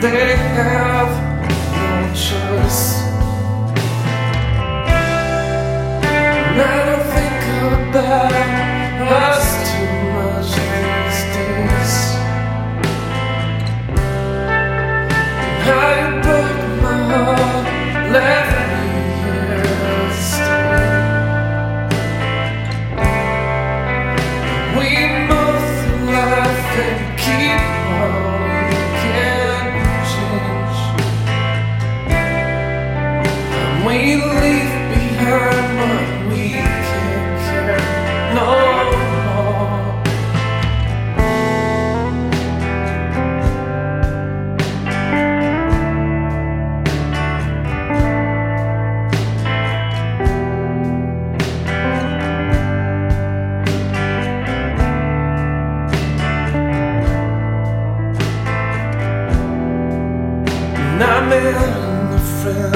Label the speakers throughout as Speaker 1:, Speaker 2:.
Speaker 1: they have Friend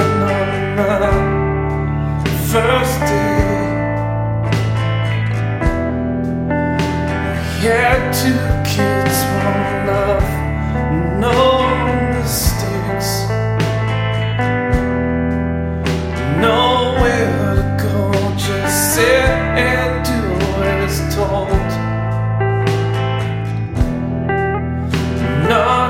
Speaker 1: my first day. We had two kids, one love, no mistakes. Nowhere to go, just sit and do as told. No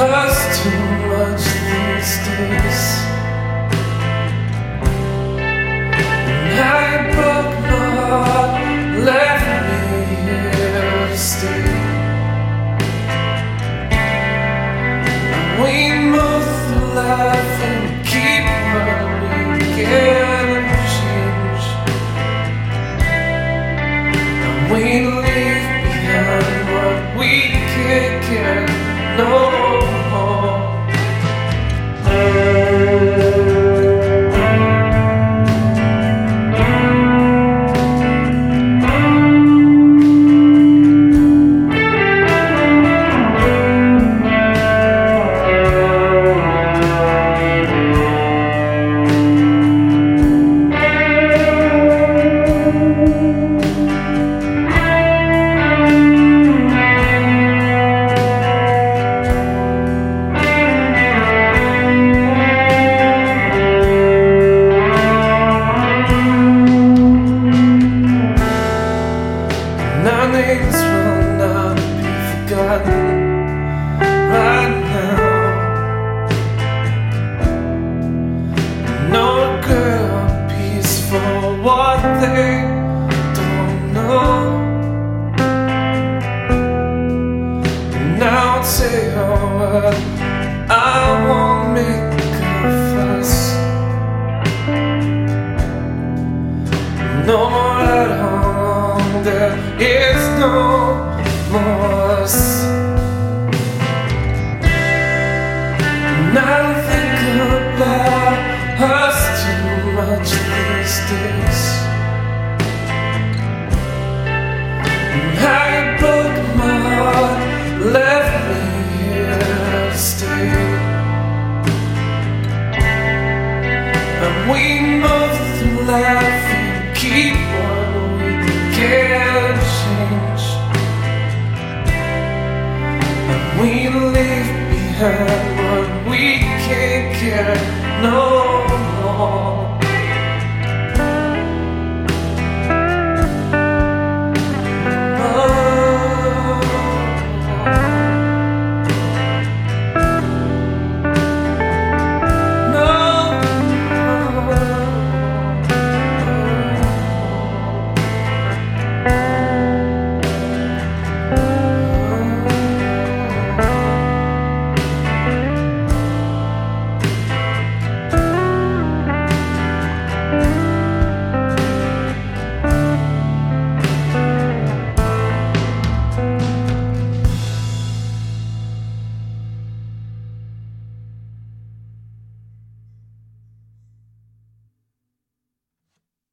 Speaker 1: us too much these days. And I broke my heart, me here to stay. We move through life and keep change. And we names will not be forgotten right now. No girl peace for what they don't know. And I'll say a word, I won't make a fuss. No more at home, there no more. And I don't think about us too much these days. Change.